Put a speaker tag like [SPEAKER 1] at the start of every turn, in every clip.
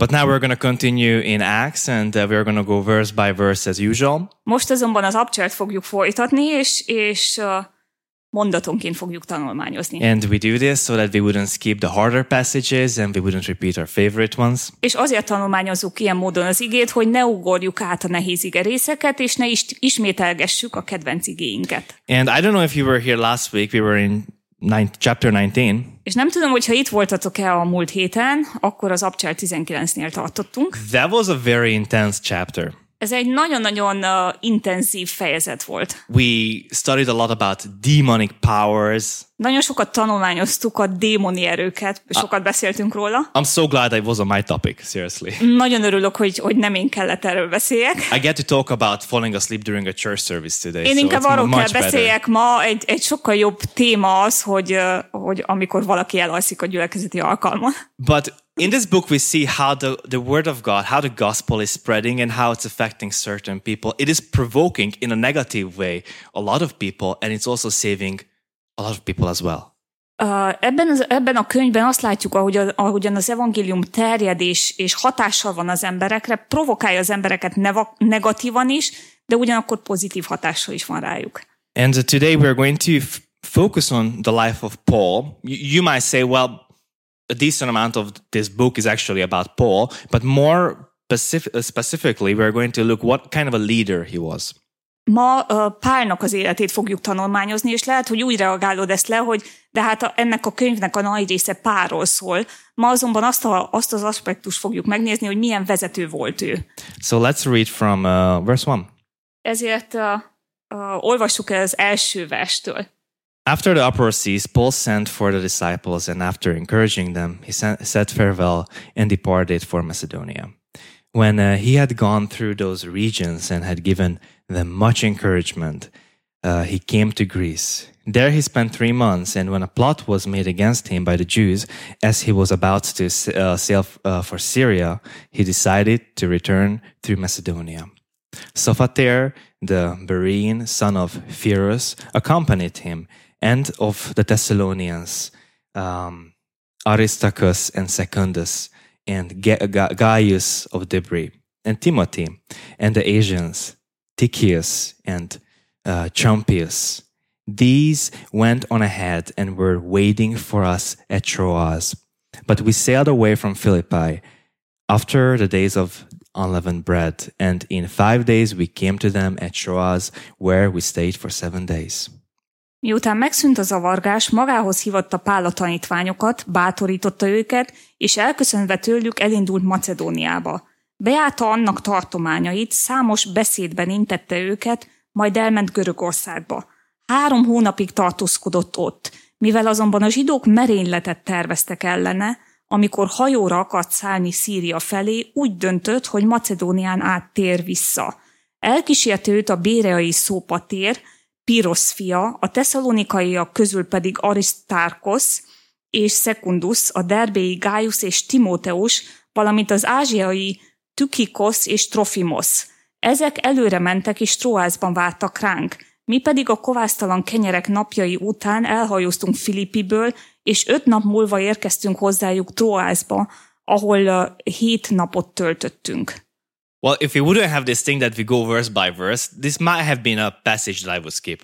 [SPEAKER 1] But now we're going to continue in Acts and uh, we're going to go verse by verse as usual.
[SPEAKER 2] Most azonban az abcsert fogjuk folytatni, és, és uh, mondatonként fogjuk tanulmányozni.
[SPEAKER 1] And we do this so that we wouldn't skip the harder passages and we wouldn't repeat our favorite ones.
[SPEAKER 2] És azért tanulmányozzuk ilyen módon az igét, hogy ne ugorjuk át a nehéz ige részeket, és ne is ismételgessük a kedvenc igéinket.
[SPEAKER 1] And I don't know if you were here last week, we were in nine, chapter 19.
[SPEAKER 2] És nem tudom, hogy ha itt voltatok-e a múlt héten, akkor az Abcsel 19-nél tartottunk.
[SPEAKER 1] That was a very intense chapter.
[SPEAKER 2] Ez egy nagyon-nagyon uh, intenzív fejezet volt.
[SPEAKER 1] We studied a lot about demonic powers.
[SPEAKER 2] Nagyon sokat tanulmányoztuk a démoni erőket, sokat beszéltünk róla.
[SPEAKER 1] I'm so glad it was on my topic, seriously.
[SPEAKER 2] Nagyon örülök, hogy, hogy nem én kellett erről beszéljek.
[SPEAKER 1] I get to talk about falling asleep during a church service today.
[SPEAKER 2] Én
[SPEAKER 1] so
[SPEAKER 2] inkább arról kell
[SPEAKER 1] better.
[SPEAKER 2] beszéljek ma, egy, egy sokkal jobb téma az, hogy, hogy amikor valaki elalszik a gyülekezeti alkalmon.
[SPEAKER 1] But in this book, we see how the, the word of God, how the gospel is spreading and how it's affecting certain people. It is provoking in a negative way a lot of people, and it's also saving a lot of people as well.
[SPEAKER 2] Uh, ebben, az, ebben a könyvben azt látjuk, ahogy a, ahogyan az evangélium terjed és, és hatással van az emberekre, provokálja az embereket neva, negatívan is, de ugyanakkor pozitív hatással is van rájuk.
[SPEAKER 1] And today we're going to focus on the life of Paul. You, you might say, well, a decent amount of this book is actually about Paul, but more specific, uh, specifically, we're going to look what kind of a leader he was.
[SPEAKER 2] Ma uh, Pálnak az életét fogjuk tanulmányozni, és lehet, hogy úgy reagálod ezt le, hogy de hát a, ennek a könyvnek a nagy része Pálról szól. Ma azonban azt, a, azt az aspektust fogjuk megnézni, hogy milyen vezető volt ő.
[SPEAKER 1] So let's read from uh, verse 1.
[SPEAKER 2] Ezért uh, uh, olvassuk el az első verstől.
[SPEAKER 1] After the uproar ceased, Paul sent for the disciples, and after encouraging them, he said farewell and departed for Macedonia. When uh, he had gone through those regions and had given them much encouragement, uh, he came to Greece. There he spent three months, and when a plot was made against him by the Jews, as he was about to uh, sail uh, for Syria, he decided to return through Macedonia. Sophater, the Berean son of Pyrrhus, accompanied him, and of the Thessalonians, um, Aristarchus and Secundus, and Ga- Ga- Gaius of Debris, and Timothy, and the Asians, Tychius and uh. These went on ahead and were waiting for us at Troas. But we sailed away from Philippi after the days of unleavened bread, and in five days we came to them at Troas, where we stayed for seven days.
[SPEAKER 2] Miután megszűnt a zavargás, magához hívatta Pál a tanítványokat, bátorította őket, és elköszönve tőlük elindult Macedóniába. Beállta annak tartományait, számos beszédben intette őket, majd elment Görögországba. Három hónapig tartózkodott ott, mivel azonban a zsidók merényletet terveztek ellene, amikor hajóra akart szállni Szíria felé, úgy döntött, hogy Macedónián át tér vissza. Elkísérte őt a béreai szópatér, Pirosz fia, a tesszalonikaiak közül pedig Aristarkos és Secundus, a derbéi Gaius és Timóteus, valamint az ázsiai Tukikos és Trofimos. Ezek előre mentek és Troászban vártak ránk. Mi pedig a kovásztalan kenyerek napjai után elhajóztunk Filippiből, és öt nap múlva érkeztünk hozzájuk Troászba, ahol hét napot töltöttünk.
[SPEAKER 1] Well, if we wouldn't have this thing that we go verse by verse, this might have been a passage that I would skip.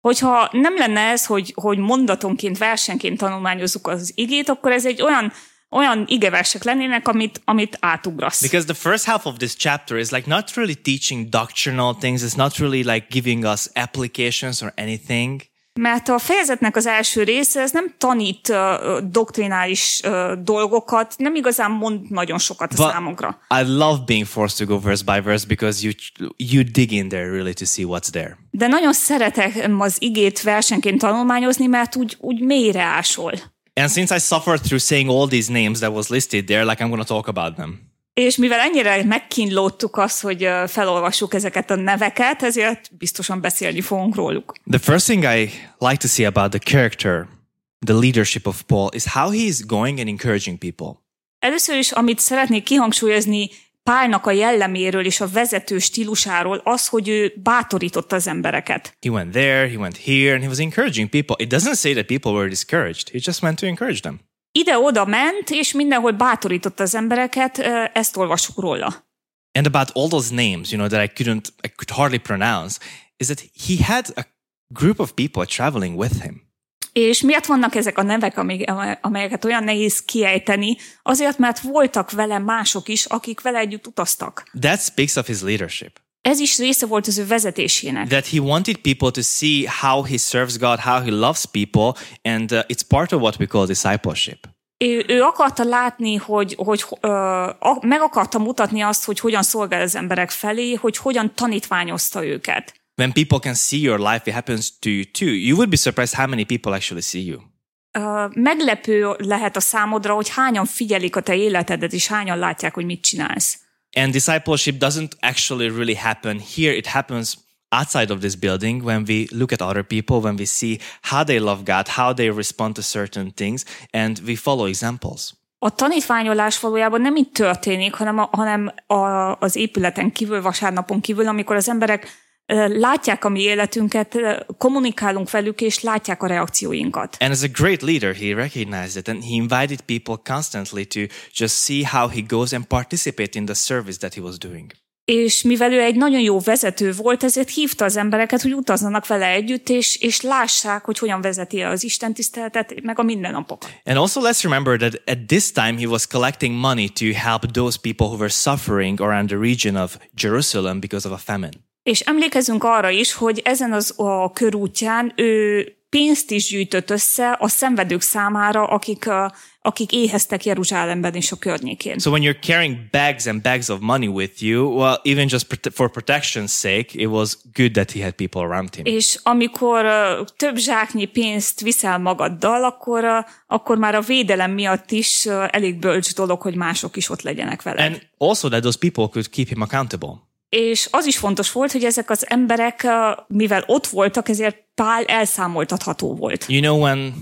[SPEAKER 2] Hogyha nem lenne ez, hogy, hogy mondatonként, versenként tanulmányozzuk az igét, akkor ez egy olyan olyan igeversek lennének, amit, amit átugrasz.
[SPEAKER 1] Because the first half of this chapter is like not really teaching doctrinal things. It's not really like giving us applications or anything.
[SPEAKER 2] Mert a fejezetnek az első része, ez nem tanít uh, doktrinális uh, dolgokat, nem igazán mond nagyon sokat a
[SPEAKER 1] But. I love being forced to go verse by verse because you you dig in there really to see what's there.
[SPEAKER 2] De nagyon szeretek az igét versenként tanulmányozni, mert úgy, úgy mélyre ásol.
[SPEAKER 1] And since I suffered through saying all these names that was listed there, like I'm going to talk about them.
[SPEAKER 2] És mivel ennyire megkínlódtuk azt, hogy felolvassuk ezeket a neveket, ezért biztosan beszélni fogunk róluk.
[SPEAKER 1] The first thing I like to see about the character, the leadership of Paul, is how he is going and encouraging people.
[SPEAKER 2] Először is, amit szeretnék kihangsúlyozni Pálnak a jelleméről és a vezető stílusáról, az, hogy ő bátorította az embereket.
[SPEAKER 1] He went there, he went here, and he was encouraging people. It doesn't say that people were discouraged. He just went to encourage them.
[SPEAKER 2] Ide-oda ment, és mindenhol bátorította az embereket, ezt olvasjuk róla.
[SPEAKER 1] And about all those names, you know, that I couldn't, I could hardly pronounce, is that he had a group of people traveling with him.
[SPEAKER 2] És miért vannak ezek a nevek, amik- amelyeket olyan nehéz kiejteni? Azért, mert voltak vele mások is, akik vele együtt utaztak.
[SPEAKER 1] That speaks of his leadership.
[SPEAKER 2] Ez is része volt az ő vezetésének.
[SPEAKER 1] That he wanted people to see how he serves God, how he loves people, and uh, it's part of what we call discipleship.
[SPEAKER 2] Ő, ő akarta látni, hogy, hogy ö, a, meg akarta mutatni azt, hogy hogyan szolgál az emberek felé, hogy hogyan tanítványozta őket.
[SPEAKER 1] When people can see your life, it happens to you too. You would be surprised how many people actually see you.
[SPEAKER 2] Ö, meglepő lehet a számodra, hogy hányan figyelik a te életedet, és hányan látják, hogy mit csinálsz.
[SPEAKER 1] And discipleship doesn't actually really happen here. It happens outside of this building when we look at other people, when we see how they love God, how they respond to certain things, and we follow examples.
[SPEAKER 2] A tanítványolás valójában nem itt történik, hanem, a, hanem a, az épületen kívül, vasárnapon kívül, amikor az emberek látják a mi életünket, kommunikálunk velük, és látják a reakcióinkat.
[SPEAKER 1] And as a great leader, he recognized it and he invited people constantly to just see how he goes and participate in the service that he was doing.
[SPEAKER 2] És mivel ő egy nagyon jó vezető volt, ezért hívta az embereket, hogy utazzanak vele együtt, és, és lássák, hogy hogyan vezeti az Isten tiszteletet, meg a mindennapokat.
[SPEAKER 1] And also let's remember that at this time he was collecting money to help those people who were suffering around the region of Jerusalem because of a famine.
[SPEAKER 2] És emlékezünk arra is, hogy ezen az a körútján ő pénzt is gyűjtött össze a szenvedők számára, akik, akik éheztek Jeruzsálemben és a környékén.
[SPEAKER 1] So when you're carrying bags and bags of money with you, well, even just for protection's sake, it was good that he had people around him.
[SPEAKER 2] És amikor uh, több zsáknyi pénzt viszel magaddal, akkor, uh, akkor már a védelem miatt is uh, elég bölcs dolog, hogy mások is ott legyenek veled.
[SPEAKER 1] And also that those people could keep him accountable.
[SPEAKER 2] És az is fontos volt, hogy ezek az emberek, mivel ott voltak, ezért Pál elszámoltatható volt.
[SPEAKER 1] You know, when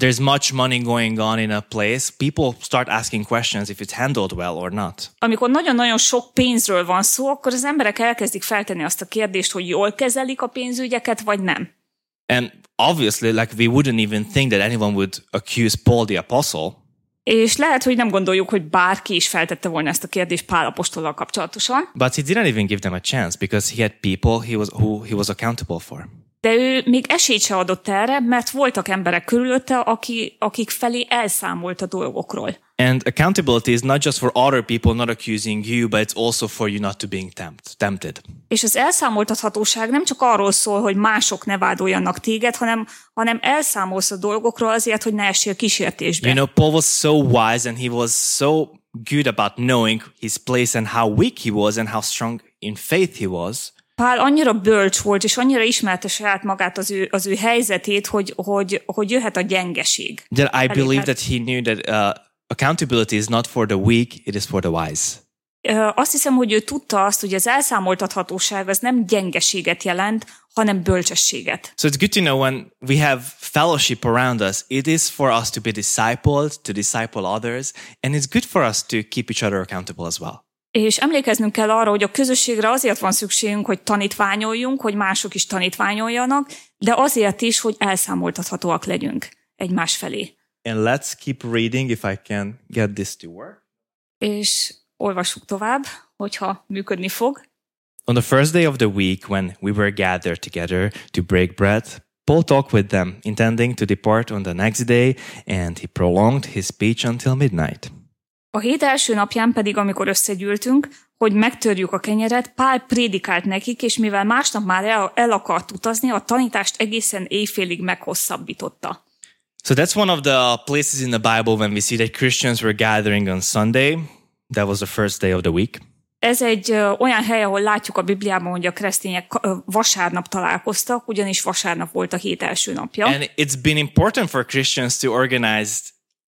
[SPEAKER 1] there's much money going on in a place, people start asking questions if it's handled well or not.
[SPEAKER 2] Amikor nagyon-nagyon sok pénzről van szó, akkor az emberek elkezdik feltenni azt a kérdést, hogy jól kezelik a pénzügyeket, vagy nem.
[SPEAKER 1] And obviously, like we wouldn't even think that anyone would accuse Paul the apostle
[SPEAKER 2] És lehet, hogy nem gondoljuk, hogy bárki is feltette volna ezt a kérdést Pál apostollal kapcsolatosan,
[SPEAKER 1] But he didn't even give them a chance because he had people he was who he was accountable for.
[SPEAKER 2] de ő még esélyt se adott erre, mert voltak emberek körülötte, aki, akik felé elszámolt a dolgokról.
[SPEAKER 1] And accountability is not just for other people not accusing you, but it's also for you not to being tempt, tempted.
[SPEAKER 2] És az elszámoltathatóság nem csak arról szól, hogy mások ne vádoljanak téged, hanem, hanem elszámolsz a dolgokról azért, hogy ne essél kísértésbe.
[SPEAKER 1] You know, Paul was so wise and he was so good about knowing his place and how weak he was and how strong in faith he was
[SPEAKER 2] Pál annyira bölcs volt, és annyira ismerte saját magát az ő, az ő helyzetét, hogy, hogy, hogy jöhet a gyengeség.
[SPEAKER 1] that I believe that he knew that uh, accountability is not for the weak, it is for the wise.
[SPEAKER 2] Azt hiszem, hogy ő tudta azt, hogy az elszámoltathatóság az nem gyengeséget jelent, hanem bölcsességet.
[SPEAKER 1] So it's good to know when we have fellowship around us, it is for us to be discipled, to disciple others, and it's good for us to keep each other accountable as well.
[SPEAKER 2] És emlékeznünk kell arra, hogy a közösségre azért van szükségünk, hogy tanítványoljunk, hogy mások is tanítványoljanak, de azért is, hogy elszámoltathatóak legyünk egymás felé.
[SPEAKER 1] And let's keep reading if I can get this to work.
[SPEAKER 2] És olvassuk tovább, hogyha működni fog.
[SPEAKER 1] On the first day of the week, when we were gathered together to break bread, Paul talked with them, intending to depart on the next day, and he prolonged his speech until midnight.
[SPEAKER 2] A hét első napján pedig, amikor összegyűltünk, hogy megtörjük a kenyeret, Pál prédikált nekik, és mivel másnap már el, el akart utazni, a tanítást egészen éjfélig meghosszabbította.
[SPEAKER 1] So that's one of the places in the Bible when we see that Christians were gathering on Sunday. That was the first day of the week.
[SPEAKER 2] Ez egy ö, olyan hely, ahol látjuk a Bibliában, hogy a keresztények ö, vasárnap találkoztak, ugyanis vasárnap volt a hét első napja.
[SPEAKER 1] And it's been important for Christians to organize,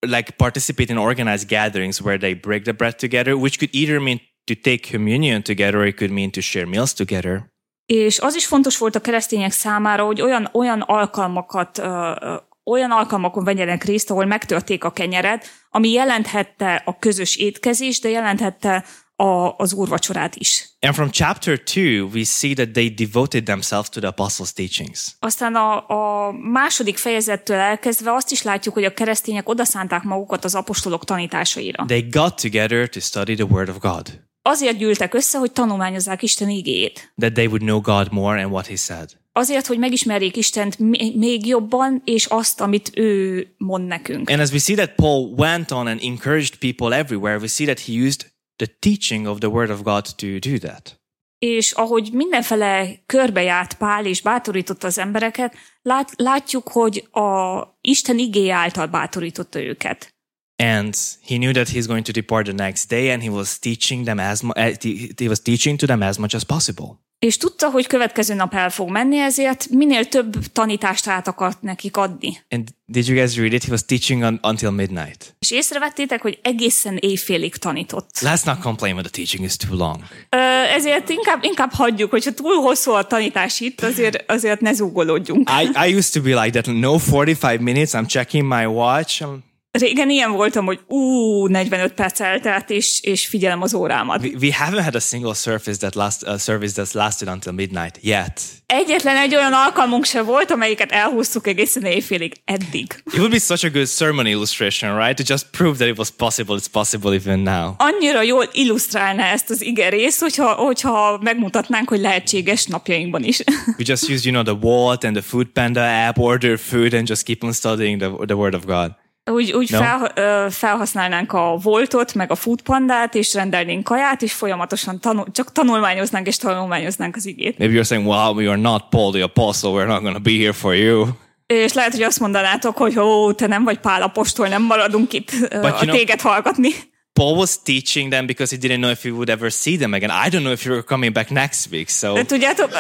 [SPEAKER 1] like participate in organized gatherings where they break the bread together, which could either mean to take communion together or it could mean to share meals together.
[SPEAKER 2] És az is fontos volt a keresztények számára, hogy olyan, olyan alkalmakat, ö, ö, olyan alkalmakon vegyenek részt, ahol megtörték a kenyeret, ami jelenthette a közös étkezést, de jelenthette a, az úrvacsorát is.
[SPEAKER 1] And from chapter 2, we see that they devoted themselves to the apostles' teachings.
[SPEAKER 2] Aztán a, a második fejezettől elkezdve azt is látjuk, hogy a keresztények odaszánták magukat az apostolok tanításaira.
[SPEAKER 1] They got together to study the Word of God,
[SPEAKER 2] Azért gyűltek össze, hogy tanulmányozzák Isten igéjét.
[SPEAKER 1] that they would know God more and what He said.
[SPEAKER 2] Azért, hogy megismerjék Istent még jobban, és azt, amit ő mond nekünk.
[SPEAKER 1] And as we see that Paul went on and encouraged people everywhere, we see that he used the teaching of the Word of God to do that.
[SPEAKER 2] És ahogy mindenfele körbejárt Pál és bátorította az embereket, lát, látjuk, hogy a Isten igéje által bátorította őket.
[SPEAKER 1] And he knew that he's going to depart the next day, and he was teaching them as eh, he he was teaching to them as much as possible.
[SPEAKER 2] És tudta, hogy következő nap el fog menni, ezért minél több tanítást át akart nekik adni.
[SPEAKER 1] And did you guys read it? He was teaching on, until midnight.
[SPEAKER 2] És észrevettétek, hogy egészen éjfélig tanított.
[SPEAKER 1] Let's not complain when the teaching is too long.
[SPEAKER 2] Ö, ezért inkább, inkább hagyjuk, hogyha túl hosszú a tanítás itt, azért, azért ne zúgolódjunk.
[SPEAKER 1] I, I used to be like that. No 45 minutes. I'm checking my watch. I'm,
[SPEAKER 2] Régen ilyen voltam, hogy ú, 45 perc eltelt, és, és figyelem az órámat.
[SPEAKER 1] we, we haven't had a single service that last uh, service that's lasted until midnight yet.
[SPEAKER 2] Egyetlen egy olyan alkalmunk se volt, amelyiket elhúztuk egészen éjfélig eddig.
[SPEAKER 1] It would be such a good sermon illustration, right? To just prove that it was possible. It's possible even now.
[SPEAKER 2] Annyira jól illusztrálná ezt az ige részt, hogyha, hogyha megmutatnánk, hogy lehetséges napjainkban is.
[SPEAKER 1] We just use, you know, the Walt and the Food Panda app, order food, and just keep on studying the, the Word of God.
[SPEAKER 2] Úgy, úgy
[SPEAKER 1] No.
[SPEAKER 2] fel, ö, felhasználnánk a Voltot, meg a Foodpandát, és rendelnénk kaját, és folyamatosan tanul, csak tanulmányoznánk és tanulmányoznánk az igét.
[SPEAKER 1] Maybe you're saying, well, we are not Paul the Apostle. We're not to be here for you.
[SPEAKER 2] És lehet, hogy azt mondanátok, hogy ó, te nem vagy Pál apostol, nem maradunk itt
[SPEAKER 1] But
[SPEAKER 2] a
[SPEAKER 1] you know-
[SPEAKER 2] téged hallgatni.
[SPEAKER 1] Paul was teaching them because he didn't know if he would ever see them again. I don't know if you were coming back next week. So
[SPEAKER 2] De tudjátok,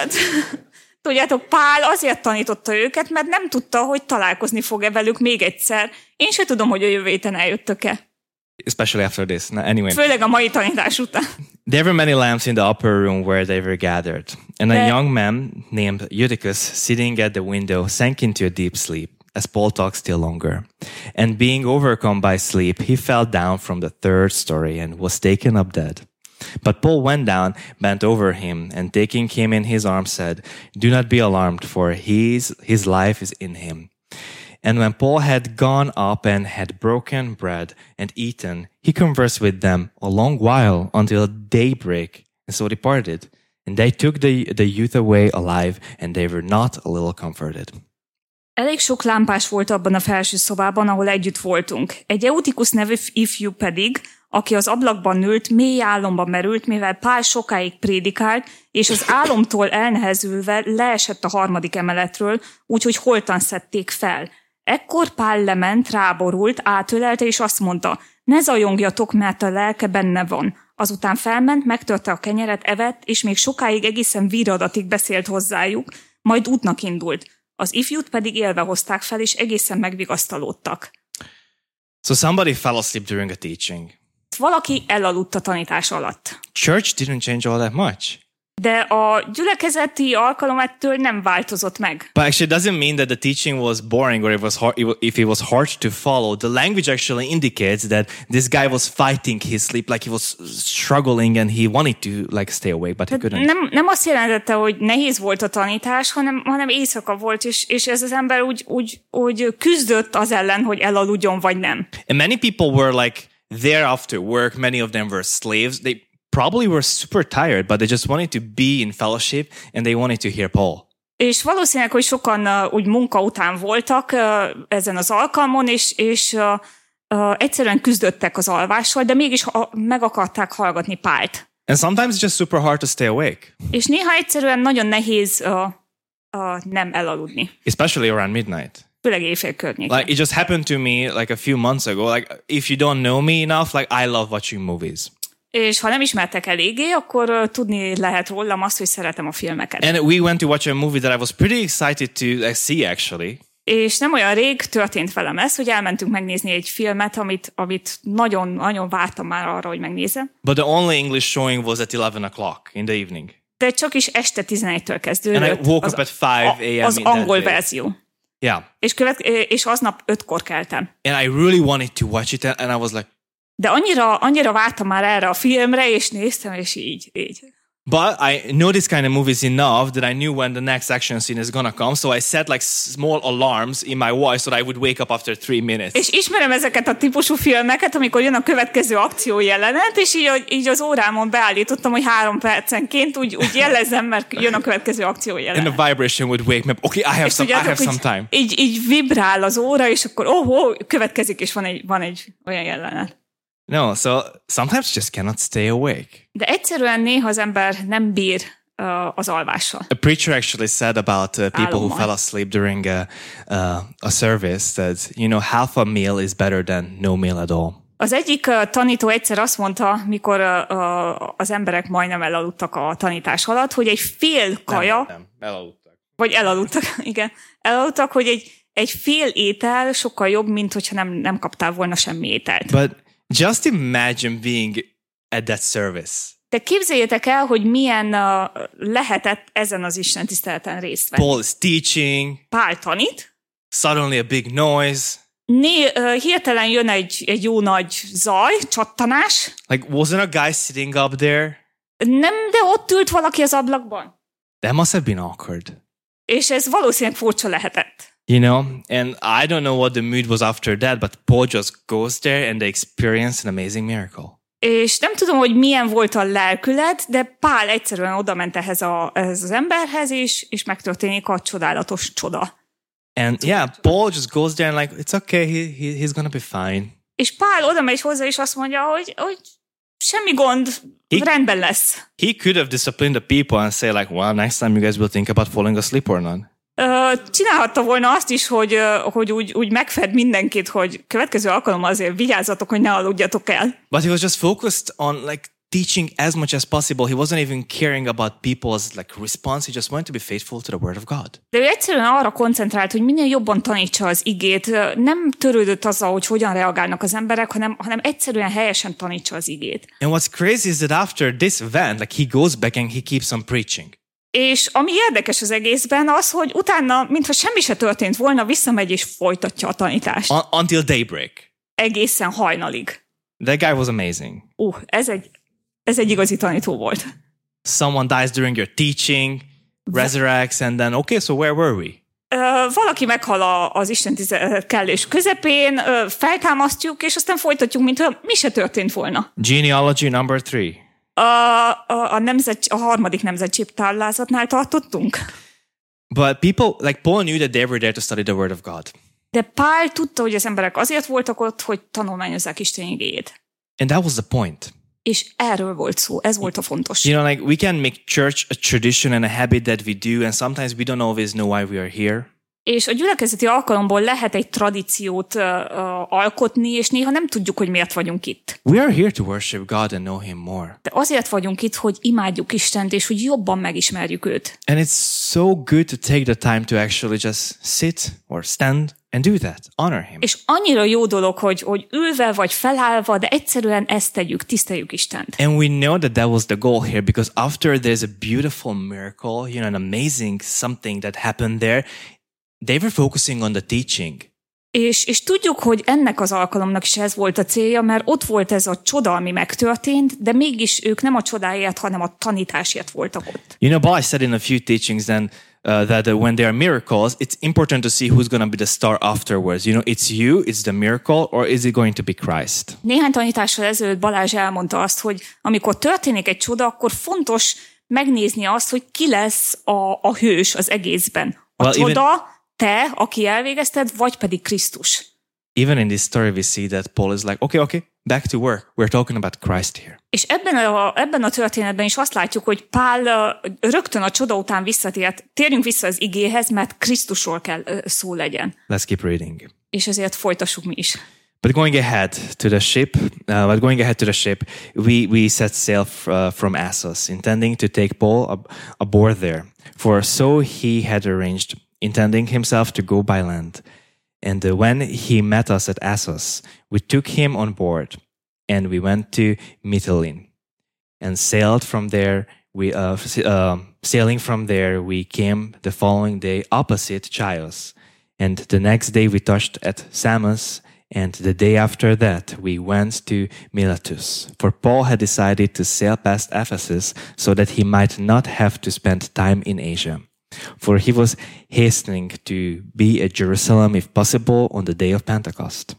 [SPEAKER 2] tudjátok, Pál azért tanította őket, mert nem tudta, hogy találkozni fog-e velük még egyszer. Én se tudom, hogy a jövő héten eljöttök-e.
[SPEAKER 1] especially after this. No, Anyway,
[SPEAKER 2] Főleg a mai tanítás után.
[SPEAKER 1] there were many lamps in the upper room where they were gathered, and a young man named Eutychus, sitting at the window, sank into a deep sleep. As Paul talked still longer, and being overcome by sleep, he fell down from the third story and was taken up dead. But Paul went down, bent over him, and taking him in his arms, said, "Do not be alarmed, for his his life is in him." And when Paul had gone up and had broken bread and eaten, he conversed with them a long while until daybreak, and so departed. And they took the, the youth away alive, and they were not a little comforted.
[SPEAKER 2] Elég sok lámpás volt abban a felső szobában, ahol együtt voltunk. Egy Eutikus nevű ifjú pedig, aki az ablakban ült, mély álomba merült, mivel Pál sokáig prédikált, és az álomtól elnehezülve leesett a harmadik emeletről, úgyhogy holtan szedték fel. Ekkor Pál lement, ráborult, átölelte, és azt mondta, ne zajongjatok, mert a lelke benne van. Azután felment, megtörte a kenyeret, evett, és még sokáig egészen viradatig beszélt hozzájuk, majd útnak indult. Az ifjút pedig élve hozták fel, és egészen megvigasztalódtak.
[SPEAKER 1] So somebody fell asleep during a teaching.
[SPEAKER 2] Valaki elaludt a tanítás alatt.
[SPEAKER 1] Church didn't change all that much.
[SPEAKER 2] De a gyülekezeti alkalom ettől nem változott meg.
[SPEAKER 1] But actually, it doesn't mean that the teaching was boring or it was hard, if it was hard to follow. The language actually indicates that this guy was fighting his sleep, like he was struggling and he wanted to like stay awake, but he couldn't.
[SPEAKER 2] Nem, nem azt jelentette, hogy nehéz volt a tanítás, hanem, hanem éjszaka volt, és, és ez az ember úgy, úgy, úgy küzdött az ellen, hogy elaludjon, vagy nem.
[SPEAKER 1] And many people were like there after work. Many of them were slaves. They probably were super tired, but they just wanted to be in fellowship and they wanted to hear Paul.
[SPEAKER 2] És valószínűleg, hogy sokan uh, úgy munka után voltak uh, ezen az alkalmon, és, és uh, uh, egyszerűen küzdöttek az alvással, de mégis ha, meg akarták hallgatni Pált.
[SPEAKER 1] And sometimes it's just super hard to stay awake,
[SPEAKER 2] És néha egyszerűen nagyon nehéz uh, uh, nem elaludni,
[SPEAKER 1] especially around midnight.
[SPEAKER 2] Főleg éjfél környékén.
[SPEAKER 1] Like it just happened to me like a few months ago. Like if you don't know me enough, like I love watching movies.
[SPEAKER 2] És ha nem ismertek eléggé, akkor uh, tudni lehet rólam azt, hogy szeretem a filmeket.
[SPEAKER 1] And we went to watch a movie that I was pretty excited to like, see actually.
[SPEAKER 2] És nem olyan rég történt velem ez, hogy elmentünk megnézni egy filmet, amit, amit nagyon, nagyon vártam már arra, hogy megnézem.
[SPEAKER 1] But the only English showing was at 11 o'clock in the evening.
[SPEAKER 2] De csak is este 11-től kezdődött.
[SPEAKER 1] And I woke
[SPEAKER 2] az,
[SPEAKER 1] up at 5 a.m.
[SPEAKER 2] Az angol verzió.
[SPEAKER 1] Yeah.
[SPEAKER 2] És, követ, és aznap ötkor keltem.
[SPEAKER 1] And I really wanted to watch it. And I was like,
[SPEAKER 2] De annyira, annyira vártam már erre a filmre, és néztem, és így, így.
[SPEAKER 1] But I know this kind of movies enough that I knew when the next action scene is gonna come. So I set like small alarms in my watch so that I would wake up after three minutes.
[SPEAKER 2] És ismerem ezeket a típusú filmeket, amikor jön a következő akció jelenet, és így, így az órámon beállítottam, hogy három percenként úgy, úgy jelezzem, mert jön a következő akció
[SPEAKER 1] And
[SPEAKER 2] jelenet.
[SPEAKER 1] the vibration would wake me up. Okay, I have
[SPEAKER 2] És
[SPEAKER 1] some, I
[SPEAKER 2] tudjátok,
[SPEAKER 1] have some time.
[SPEAKER 2] így, így vibrál az óra, és akkor oh, oh, következik, és van egy, van egy olyan jelenet.
[SPEAKER 1] No, so sometimes just cannot stay awake.
[SPEAKER 2] De egyszerűen néha az ember nem bír uh, az alvással.
[SPEAKER 1] A preacher actually said about uh, people who
[SPEAKER 2] Álommal.
[SPEAKER 1] fell asleep during a, uh, a service that, you know, half a meal is better than no meal at all.
[SPEAKER 2] Az egyik uh, tanító egyszer azt mondta, mikor uh, uh, az emberek majdnem elaludtak a tanítás alatt, hogy egy fél kaja,
[SPEAKER 1] Nem, elaludtak.
[SPEAKER 2] vagy elaludtak, igen, elaludtak, hogy egy, egy fél étel sokkal jobb, mint hogyha nem, nem kaptál volna semmi ételt.
[SPEAKER 1] But just imagine being at that service.
[SPEAKER 2] De képzeljétek el, hogy milyen uh, lehetett ezen az Isten tiszteleten részt venni.
[SPEAKER 1] Paul is teaching,
[SPEAKER 2] Pál tanít,
[SPEAKER 1] suddenly a big noise.
[SPEAKER 2] né, uh, hirtelen jön egy, egy jó nagy zaj, csattanás,
[SPEAKER 1] Like, wasn't a guy sitting up there?
[SPEAKER 2] nem, de ott ült valaki az ablakban.
[SPEAKER 1] That must have been awkward.
[SPEAKER 2] És ez valószínűleg furcsa lehetett.
[SPEAKER 1] You know, and I don't know what the mood was after that, but Paul just goes there and they experience an amazing miracle.
[SPEAKER 2] És nem tudom, hogy milyen volt a lelkület, de Pál egyszerűen oda ment ehhez, a, ehhez az emberhez, és, és megtörténik a csodálatos csoda.
[SPEAKER 1] And yeah, Paul just goes there and like, it's okay, he, he, he's gonna be fine.
[SPEAKER 2] És Pál oda megy hozzá, és azt mondja, hogy, hogy semmi gond,
[SPEAKER 1] He-
[SPEAKER 2] rendben lesz.
[SPEAKER 1] He could have disciplined the people and say like, well, next time you guys will think about falling asleep or not.
[SPEAKER 2] Csinálhatta volna azt is, hogy, hogy úgy, úgy megfed mindenkit, hogy következő alkalommal azért vigyázzatok, hogy ne aludjatok el.
[SPEAKER 1] But he was just focused on like teaching as much as possible. He wasn't even caring about people's like response. He just wanted to be faithful to the word of God.
[SPEAKER 2] De ő egyszerűen arra koncentrált, hogy minél jobban tanítsa az igét. Nem törődött azzal, hogy hogyan reagálnak az emberek, hanem, hanem egyszerűen helyesen tanítsa az igét.
[SPEAKER 1] And what's crazy is that after this event, like he goes back and he keeps on preaching.
[SPEAKER 2] És ami érdekes az egészben az, hogy utána, mintha semmi se történt volna, visszamegy és folytatja a tanítást.
[SPEAKER 1] Un- until daybreak.
[SPEAKER 2] Egészen hajnalig.
[SPEAKER 1] That guy was amazing.
[SPEAKER 2] Uh, ez egy, ez egy igazi tanító volt.
[SPEAKER 1] Someone dies during your teaching, resurrects, and then, okay, so where were we?
[SPEAKER 2] Valaki meghal a- az Isten kellés közepén, ö, feltámasztjuk, és aztán folytatjuk, mintha mi se történt volna.
[SPEAKER 1] Genealogy number three.
[SPEAKER 2] A, a, a, nemzet, a harmadik nemzetség táblázatnál tartottunk.
[SPEAKER 1] But people, like Paul knew that they were there to study the word of God.
[SPEAKER 2] De Pál tudta, hogy az emberek azért voltak ott, hogy tanulmányozzák Isten igéjét.
[SPEAKER 1] And that was the point.
[SPEAKER 2] És erről volt szó, ez volt a fontos.
[SPEAKER 1] You know, like we can make church a tradition and a habit that we do, and sometimes we don't always know why we are here.
[SPEAKER 2] És a gyülekezeti alkalomból lehet egy tradíciót uh, alkotni, és néha nem tudjuk, hogy miért vagyunk itt.
[SPEAKER 1] We are here to worship God and know Him more.
[SPEAKER 2] De azért vagyunk itt, hogy imádjuk Istent, és hogy jobban megismerjük őt.
[SPEAKER 1] And it's so good to take the time to actually just sit or stand and do that, honor Him.
[SPEAKER 2] És annyira jó dolog, hogy, hogy ülve vagy felállva, de egyszerűen ezt tegyük, tiszteljük Istent.
[SPEAKER 1] And we know that that was the goal here because after there's a beautiful miracle, you know, an amazing something that happened there, they were focusing on the teaching.
[SPEAKER 2] És, és tudjuk, hogy ennek az alkalomnak is ez volt a célja, mert ott volt ez a csoda, ami megtörtént, de mégis ők nem a csodáért, hanem a tanításért voltak ott.
[SPEAKER 1] You know, Paul said in a few teachings then uh, that uh, when there are miracles, it's important to see who's going to be the star afterwards. You know, it's you, it's the miracle, or is it going to be Christ?
[SPEAKER 2] Néhány tanítással ezelőtt Balázs elmondta azt, hogy amikor történik egy csoda, akkor fontos megnézni azt, hogy ki lesz a, a hős az egészben. A
[SPEAKER 1] Well, even-
[SPEAKER 2] csoda, te, aki elvégezted, vagy pedig Krisztus.
[SPEAKER 1] Even in this story, we see that Paul is like, okay, okay, back to work. We're talking about Christ here.
[SPEAKER 2] És ebben a, ebben a történetben is azt látjuk, hogy Pál rögtön a csoda után visszatért. Térjünk vissza az igéhez, mert Krisztusról kell szó legyen.
[SPEAKER 1] Let's keep reading.
[SPEAKER 2] És ezért folytassuk mi is.
[SPEAKER 1] But going ahead to the ship, uh, but going ahead to the ship, we, we set sail f- uh, from Assos, intending to take Paul ab- aboard there. For so he had arranged, intending himself to go by land. And uh, when he met us at Assos, we took him on board, and we went to Mytilene, and sailed from there. We uh, um sailing from there, we came the following day opposite Chios, and the next day we touched at Samos, And the day after that, we went to Miletus, for Paul had decided to sail past Ephesus so that he might not have to spend time in Asia. For he was hastening to be at Jerusalem, if possible, on the day of Pentecost.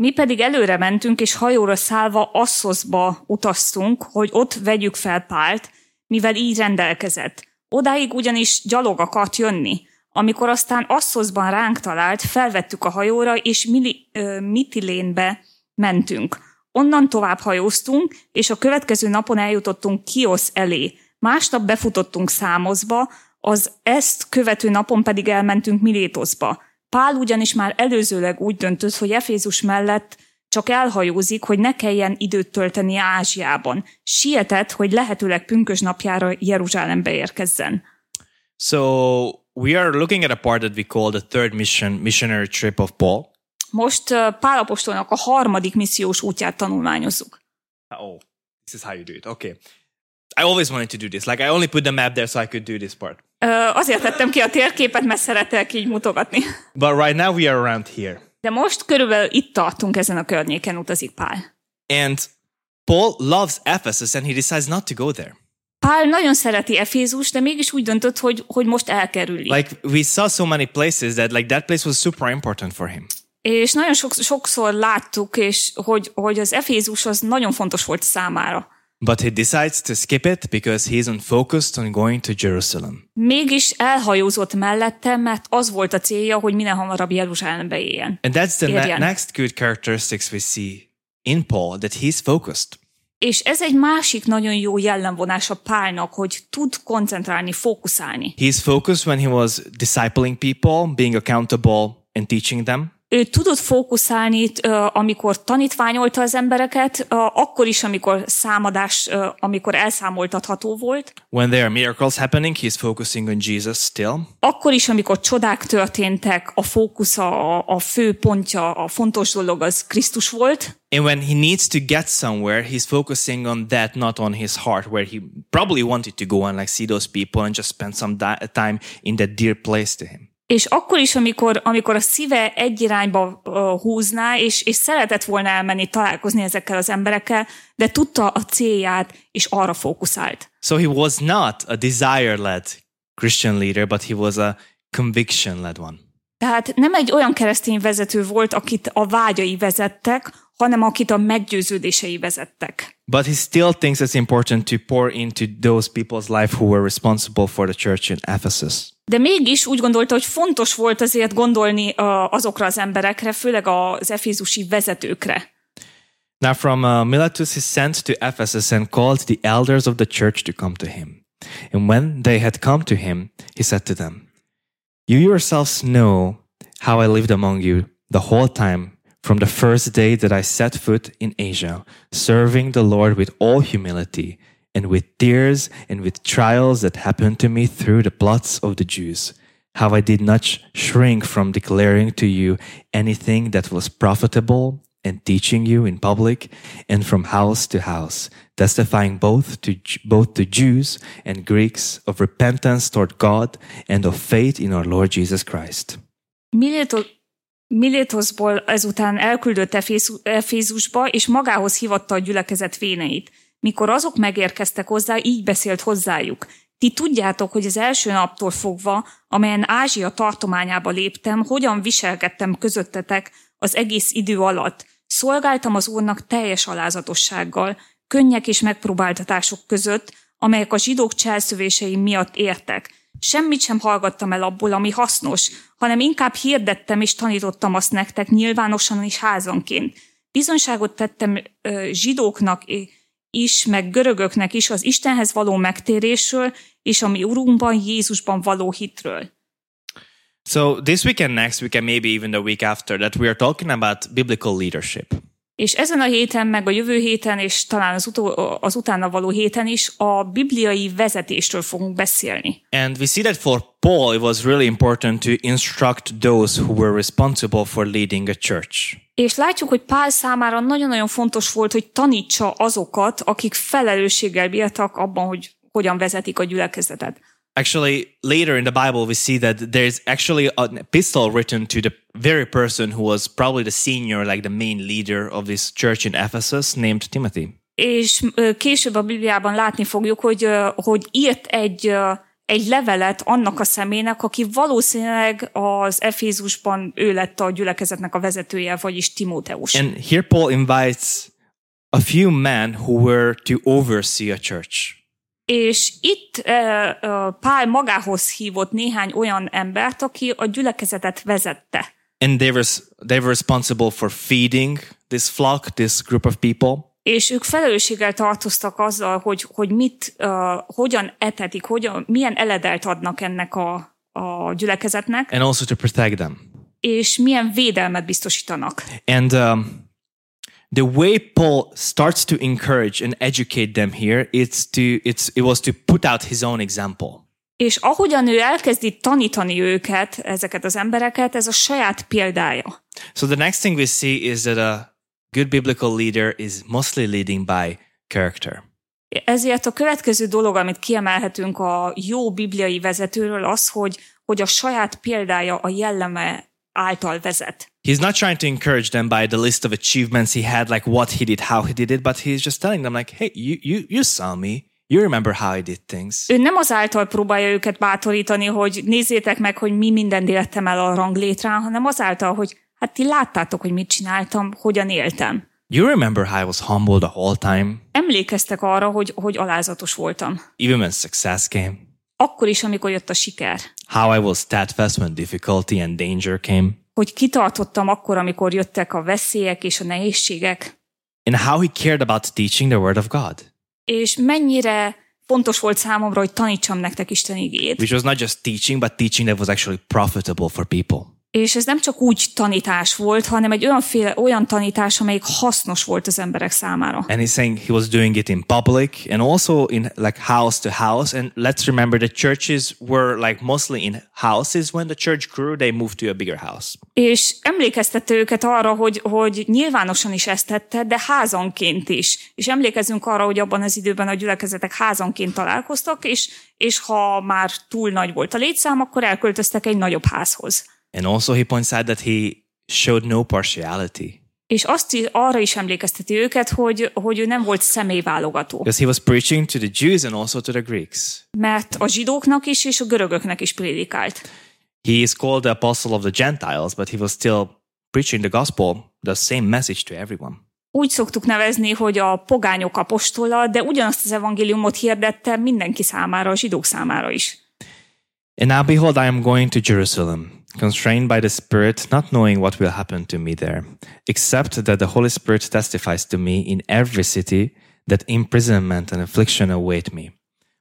[SPEAKER 2] Mi pedig előre mentünk, és hajóra szállva Asszoszba utaztunk, hogy ott vegyük fel Pált, mivel így rendelkezett. Odáig ugyanis gyalog akart jönni. Amikor aztán Asszoszban ránk talált, felvettük a hajóra, és Mili, ö, Mitilénbe mentünk. Onnan tovább hajóztunk, és a következő napon eljutottunk Kiosz elé. Másnap befutottunk Számoszba, az ezt követő napon pedig elmentünk Milétoszba. Pál ugyanis már előzőleg úgy döntött, hogy Efézus mellett csak elhajózik, hogy ne kelljen időt tölteni Ázsiában. Sietett, hogy lehetőleg pünkös napjára Jeruzsálembe érkezzen.
[SPEAKER 1] So we are looking at a part that we call the third mission, missionary trip of Paul.
[SPEAKER 2] Most uh, Pál apostolnak a harmadik missziós útját tanulmányozzuk.
[SPEAKER 1] Oh, this is how you do it. Okay. I always wanted to do this. Like I only put the map there so I could do this part.
[SPEAKER 2] Azért tettem ki a térképet, mert szeretek így mutogatni.
[SPEAKER 1] But right now we are around here.
[SPEAKER 2] De most körülbelül itt tartunk ezen a környéken utazik Pál.
[SPEAKER 1] And Paul loves Ephesus and he decides not to go there.
[SPEAKER 2] Pál nagyon szereti Efézus, de mégis úgy döntött, hogy, hogy most elkerüli.
[SPEAKER 1] Like we saw so many places that like that place was super important for him.
[SPEAKER 2] És nagyon sok, sokszor láttuk, és hogy, hogy az Efézus az nagyon fontos volt számára.
[SPEAKER 1] But he decides to skip it because he isn't focused on going to Jerusalem.
[SPEAKER 2] Mégis elhajózott mellette, mert az volt a célja, hogy minél hamarabb Jeruzsálembe éljen.
[SPEAKER 1] And that's the ne- next good characteristics we see in Paul that he's focused.
[SPEAKER 2] És ez egy másik nagyon jó jellemvonása Pálnak, hogy tud koncentrálni, fókuszálni.
[SPEAKER 1] He's focused when he was discipling people, being accountable and teaching them.
[SPEAKER 2] Ő tudott fókuszálni, amikor tanítványolta az embereket, akkor is, amikor számadás, amikor elszámoltatható volt,
[SPEAKER 1] When there are miracles happening, he's focusing on Jesus still.
[SPEAKER 2] akkor is, amikor csodák történtek, a fókusza, a, a fő pontja, a fontos dolog az Krisztus volt,
[SPEAKER 1] And when he needs to get somewhere, he's focusing on that, not on his heart, where he probably wanted to go and like see those people and just spend some time in that dear place to him.
[SPEAKER 2] És akkor is, amikor, amikor a szíve egy irányba húzná, és, és szeretett volna elmenni, találkozni ezekkel az emberekkel, de tudta a célját, és arra fókuszált.
[SPEAKER 1] So he was not a desire led Christian leader, but he was a conviction led one.
[SPEAKER 2] Tehát nem egy olyan keresztény vezető volt, akit a vágyai vezettek, hanem akit a meggyőződései vezettek.
[SPEAKER 1] But he still thinks it's important to pour into those people's life who were responsible for the church in Ephesus.
[SPEAKER 2] De mégis úgy gondolta, hogy fontos volt azért gondolni azokra az emberekre, főleg az efézusi vezetőkre.
[SPEAKER 1] Now, from uh, Miletus, he sent to Ephesus and called the elders of the church to come to him. And when they had come to him, he said to them, You yourselves know how I lived among you the whole time from the first day that I set foot in Asia, serving the Lord with all humility and with tears and with trials that happened to me through the plots of the Jews. How I did not sh- shrink from declaring to you anything that was profitable and teaching you in public and from house to house, testifying both to both to Jews and Greeks of repentance toward God and of faith in our Lord Jesus Christ.
[SPEAKER 2] Miléto, Milétoszból ezután elküldött Efézusba, és magához hívatta a gyülekezet véneit. Mikor azok megérkeztek hozzá, így beszélt hozzájuk. Ti tudjátok, hogy az első naptól fogva, amelyen Ázsia tartományába léptem, hogyan viselkedtem közöttetek az egész idő alatt. Szolgáltam az Úrnak teljes alázatossággal, könnyek és megpróbáltatások között, amelyek a zsidók cselszövései miatt értek. Semmit sem hallgattam el abból, ami hasznos, hanem inkább hirdettem és tanítottam azt nektek nyilvánosan és házanként. Bizonyságot tettem ö, zsidóknak is, meg görögöknek is az Istenhez való megtérésről és a mi Urunkban, Jézusban való hitről.
[SPEAKER 1] So this week and next week and maybe even the week after that we are talking about biblical leadership.
[SPEAKER 2] És ezen a héten, meg a jövő héten, és talán az, utó, az utána való héten is a bibliai vezetésről fogunk beszélni.
[SPEAKER 1] And we see that for Paul it was really important to instruct those who were responsible for leading a church.
[SPEAKER 2] És látjuk, hogy Pál számára nagyon-nagyon fontos volt, hogy tanítsa azokat, akik felelősséggel bírtak abban, hogy hogyan vezetik a gyülekezetet.
[SPEAKER 1] Actually, later in the Bible, we see that there's actually an epistle written to the very person who was probably the senior, like the main leader of this church in Ephesus, named Timothy.
[SPEAKER 2] És később a Bibliában látni fogjuk, hogy, hogy írt egy, egy levelet annak a személynek, aki valószínűleg az Efézusban ő lett a gyülekezetnek a vezetője, vagyis Timóteus.
[SPEAKER 1] And here Paul invites a few men who were to oversee a church.
[SPEAKER 2] És itt Pál magához hívott néhány olyan embert, aki a gyülekezetet vezette.
[SPEAKER 1] And they were, they were responsible for feeding this flock, this group of people.
[SPEAKER 2] És ők felelősséggel tartoztak azzal, hogy, hogy mit, uh, hogyan etetik, hogyan, milyen eledelt adnak ennek a, a gyülekezetnek,
[SPEAKER 1] and also to protect them.
[SPEAKER 2] és milyen védelmet biztosítanak.
[SPEAKER 1] And um, the way Paul starts to encourage and educate them here, it's to it's it was to put out his own example.
[SPEAKER 2] És ahogyan ő elkezdi tanítani őket, ezeket az embereket, ez a saját példája.
[SPEAKER 1] So the next thing we see is that a good biblical leader is mostly leading by character.
[SPEAKER 2] Ezért a következő dolog, amit kiemelhetünk a jó bibliai vezetőről, az, hogy, hogy a saját példája, a jelleme által vezet.
[SPEAKER 1] He's not trying to encourage them by the list of achievements he had, like what he did, how he did it, but he's just telling them, like, hey, you you you saw me. You remember how I did things.
[SPEAKER 2] Ő nem azáltal próbálja őket bátorítani, hogy nézzétek meg, hogy mi mindent éltem el a ranglétrán, hanem azáltal, hogy hát ti láttátok, hogy mit csináltam, hogyan éltem.
[SPEAKER 1] You remember how I was humble the whole time,
[SPEAKER 2] Emlékeztek arra, hogy, hogy alázatos voltam.
[SPEAKER 1] even when success came.
[SPEAKER 2] Akkor is, amikor jött a siker.
[SPEAKER 1] How I was steadfast when difficulty and danger came.
[SPEAKER 2] Hogy kitartottam akkor, amikor jöttek a veszélyek és a nehézségek.
[SPEAKER 1] And how he cared about teaching the word of God.
[SPEAKER 2] És mennyire fontos volt számomra, hogy tanítsam nektek Isten igét.
[SPEAKER 1] Which was not just teaching, but teaching that was actually profitable for people.
[SPEAKER 2] És ez nem csak úgy tanítás volt, hanem egy olyanféle, olyan tanítás, amelyik hasznos volt az emberek számára.
[SPEAKER 1] And he's saying he was doing it in public and also in like house to house. And let's remember the churches were like mostly in houses. When the church grew, they moved to a bigger house.
[SPEAKER 2] És emlékeztette őket arra, hogy, hogy nyilvánosan is ezt tette, de házanként is. És emlékezünk arra, hogy abban az időben a gyülekezetek házanként találkoztak, és, és ha már túl nagy volt a létszám, akkor elköltöztek egy nagyobb házhoz.
[SPEAKER 1] And also he points out that he showed no partiality
[SPEAKER 2] És azt is, arra is emlékezteti őket, hogy, hogy ő nem volt személyválogató.
[SPEAKER 1] because he was preaching to the Jews and also to the Greeks.
[SPEAKER 2] Mert a zsidóknak is és a görögöknek is prédikált.
[SPEAKER 1] He is called the apostle of the Gentiles, but he was still preaching the gospel, the same message to everyone.
[SPEAKER 2] Úgy szoktuk nevezni, hogy a pogányok apostola, de ugyanazt az evangéliumot hirdette mindenki számára, a zsidók számára is.
[SPEAKER 1] And now behold, I am going to Jerusalem, constrained by the Spirit, not knowing what will happen to me there, except that the Holy Spirit testifies to me in every city that imprisonment and affliction await me.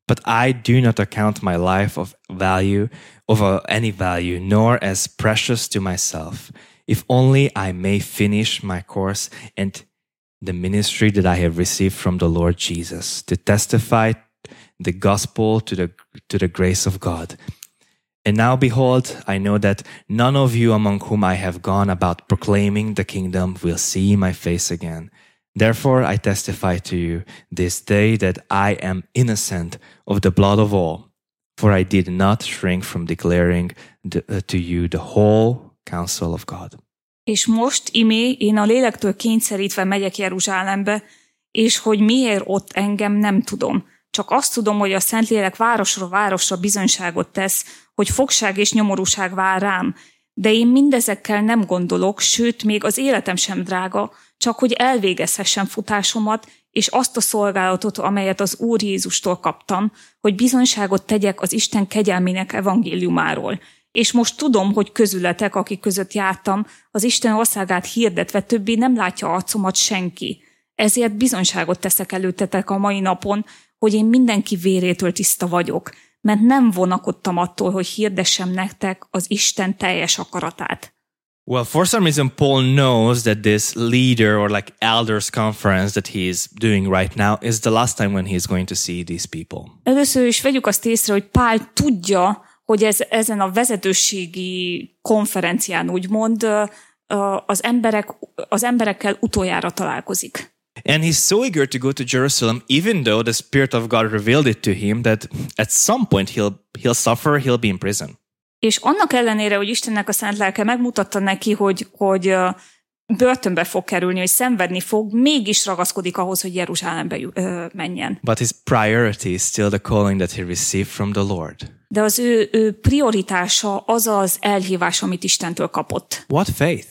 [SPEAKER 1] But I do not account my life of value, of uh, any value, nor as precious to myself, if only I may finish my course and the ministry that I have received from the Lord Jesus, to testify the gospel to the to the grace of God. And now behold, I know that none of you among whom I have gone about proclaiming the kingdom will see my face again. Therefore I testify to you this day that I am innocent of the blood of all, for I did not shrink from declaring the, uh, to you the whole counsel of God.
[SPEAKER 2] És most, imé, én a lélektől kényszerítve megyek Jeruzsálembe, és hogy miért ott engem nem tudom. Csak azt tudom, hogy a Szentlélek városra városra bizonyságot tesz, hogy fogság és nyomorúság vár rám. De én mindezekkel nem gondolok, sőt, még az életem sem drága, csak hogy elvégezhessem futásomat, és azt a szolgálatot, amelyet az Úr Jézustól kaptam, hogy bizonyságot tegyek az Isten kegyelmének evangéliumáról. És most tudom, hogy közületek, akik között jártam, az Isten országát hirdetve többé nem látja arcomat senki. Ezért bizonyságot teszek előttetek a mai napon, hogy én mindenki vérétől tiszta vagyok, mert nem vonakodtam attól, hogy hirdessem nektek az Isten teljes akaratát.
[SPEAKER 1] Well, for some reason, Paul knows that this leader or like elders conference that he is doing right now is the last time when he is going to see these people.
[SPEAKER 2] Először is vegyük azt észre, hogy Pál tudja, hogy ez, ezen a vezetőségi konferencián úgymond az, emberek, az emberekkel utoljára találkozik.
[SPEAKER 1] And he's so eager to go to Jerusalem, even though the Spirit of God revealed it to him that at some point he'll he'll suffer, he'll be in prison.
[SPEAKER 2] És annak ellenére, hogy Istennek a szent lelke megmutatta neki, hogy, hogy börtönbe fog kerülni, hogy szenvedni fog, mégis ragaszkodik ahhoz, hogy Jeruzsálembe ö, menjen.
[SPEAKER 1] But his priority is still the calling that he received from the Lord.
[SPEAKER 2] De az ő, ő prioritása az az elhívás, amit Istentől kapott.
[SPEAKER 1] What faith?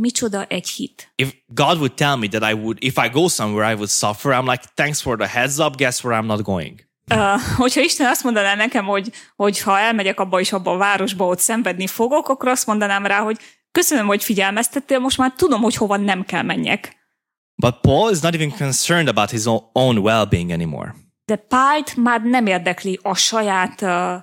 [SPEAKER 2] Micsoda egy hit.
[SPEAKER 1] If God would tell me that I would, if I go somewhere, I would suffer, I'm like, thanks for the heads up. Guess where I'm not going.
[SPEAKER 2] Uh, hogyha Isten azt mondaná nekem, hogy, hogy ha elmegyek abba és abba a városba, ott szenvedni fogok, akkor azt mondanám rá, hogy köszönöm, hogy figyelmeztettél, most már tudom, hogy hova nem kell menjek.
[SPEAKER 1] But Paul is not even concerned about his own, well-being anymore.
[SPEAKER 2] De Pált már nem érdekli a saját uh,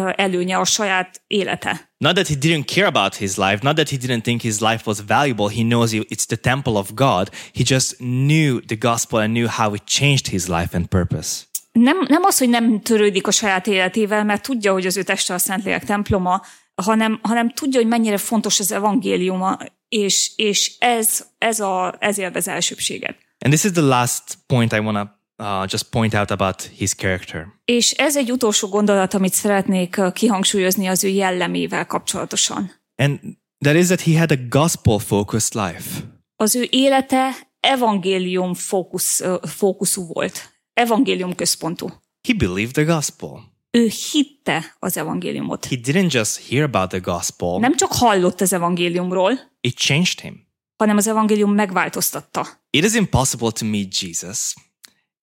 [SPEAKER 2] uh, előnye, a saját élete.
[SPEAKER 1] Not that he didn't care about his life, not that he didn't think his life was valuable. He knows it's the temple of God. He just knew the gospel and knew how it changed his life and purpose.
[SPEAKER 2] Nem, nem az, hogy nem törődik a saját életével, mert tudja, hogy az ő teste a Szentlélek temploma, hanem, hanem tudja, hogy mennyire fontos az evangéliuma, és, és ez, ez, a, ez élvez elsőbséget.
[SPEAKER 1] And this is the last point I want to uh, just point out about his character.
[SPEAKER 2] És ez egy utolsó gondolat, amit szeretnék kihangsúlyozni az ő jellemével kapcsolatosan.
[SPEAKER 1] And that is that he had a gospel focused life.
[SPEAKER 2] Az ő élete evangélium fókusz, fókuszú volt, evangélium központú.
[SPEAKER 1] He believed the gospel.
[SPEAKER 2] Ő hitte az evangéliumot.
[SPEAKER 1] He didn't just hear about the gospel,
[SPEAKER 2] Nem csak hallott az evangéliumról,
[SPEAKER 1] it changed him.
[SPEAKER 2] hanem az evangélium megváltoztatta.
[SPEAKER 1] It is impossible to meet Jesus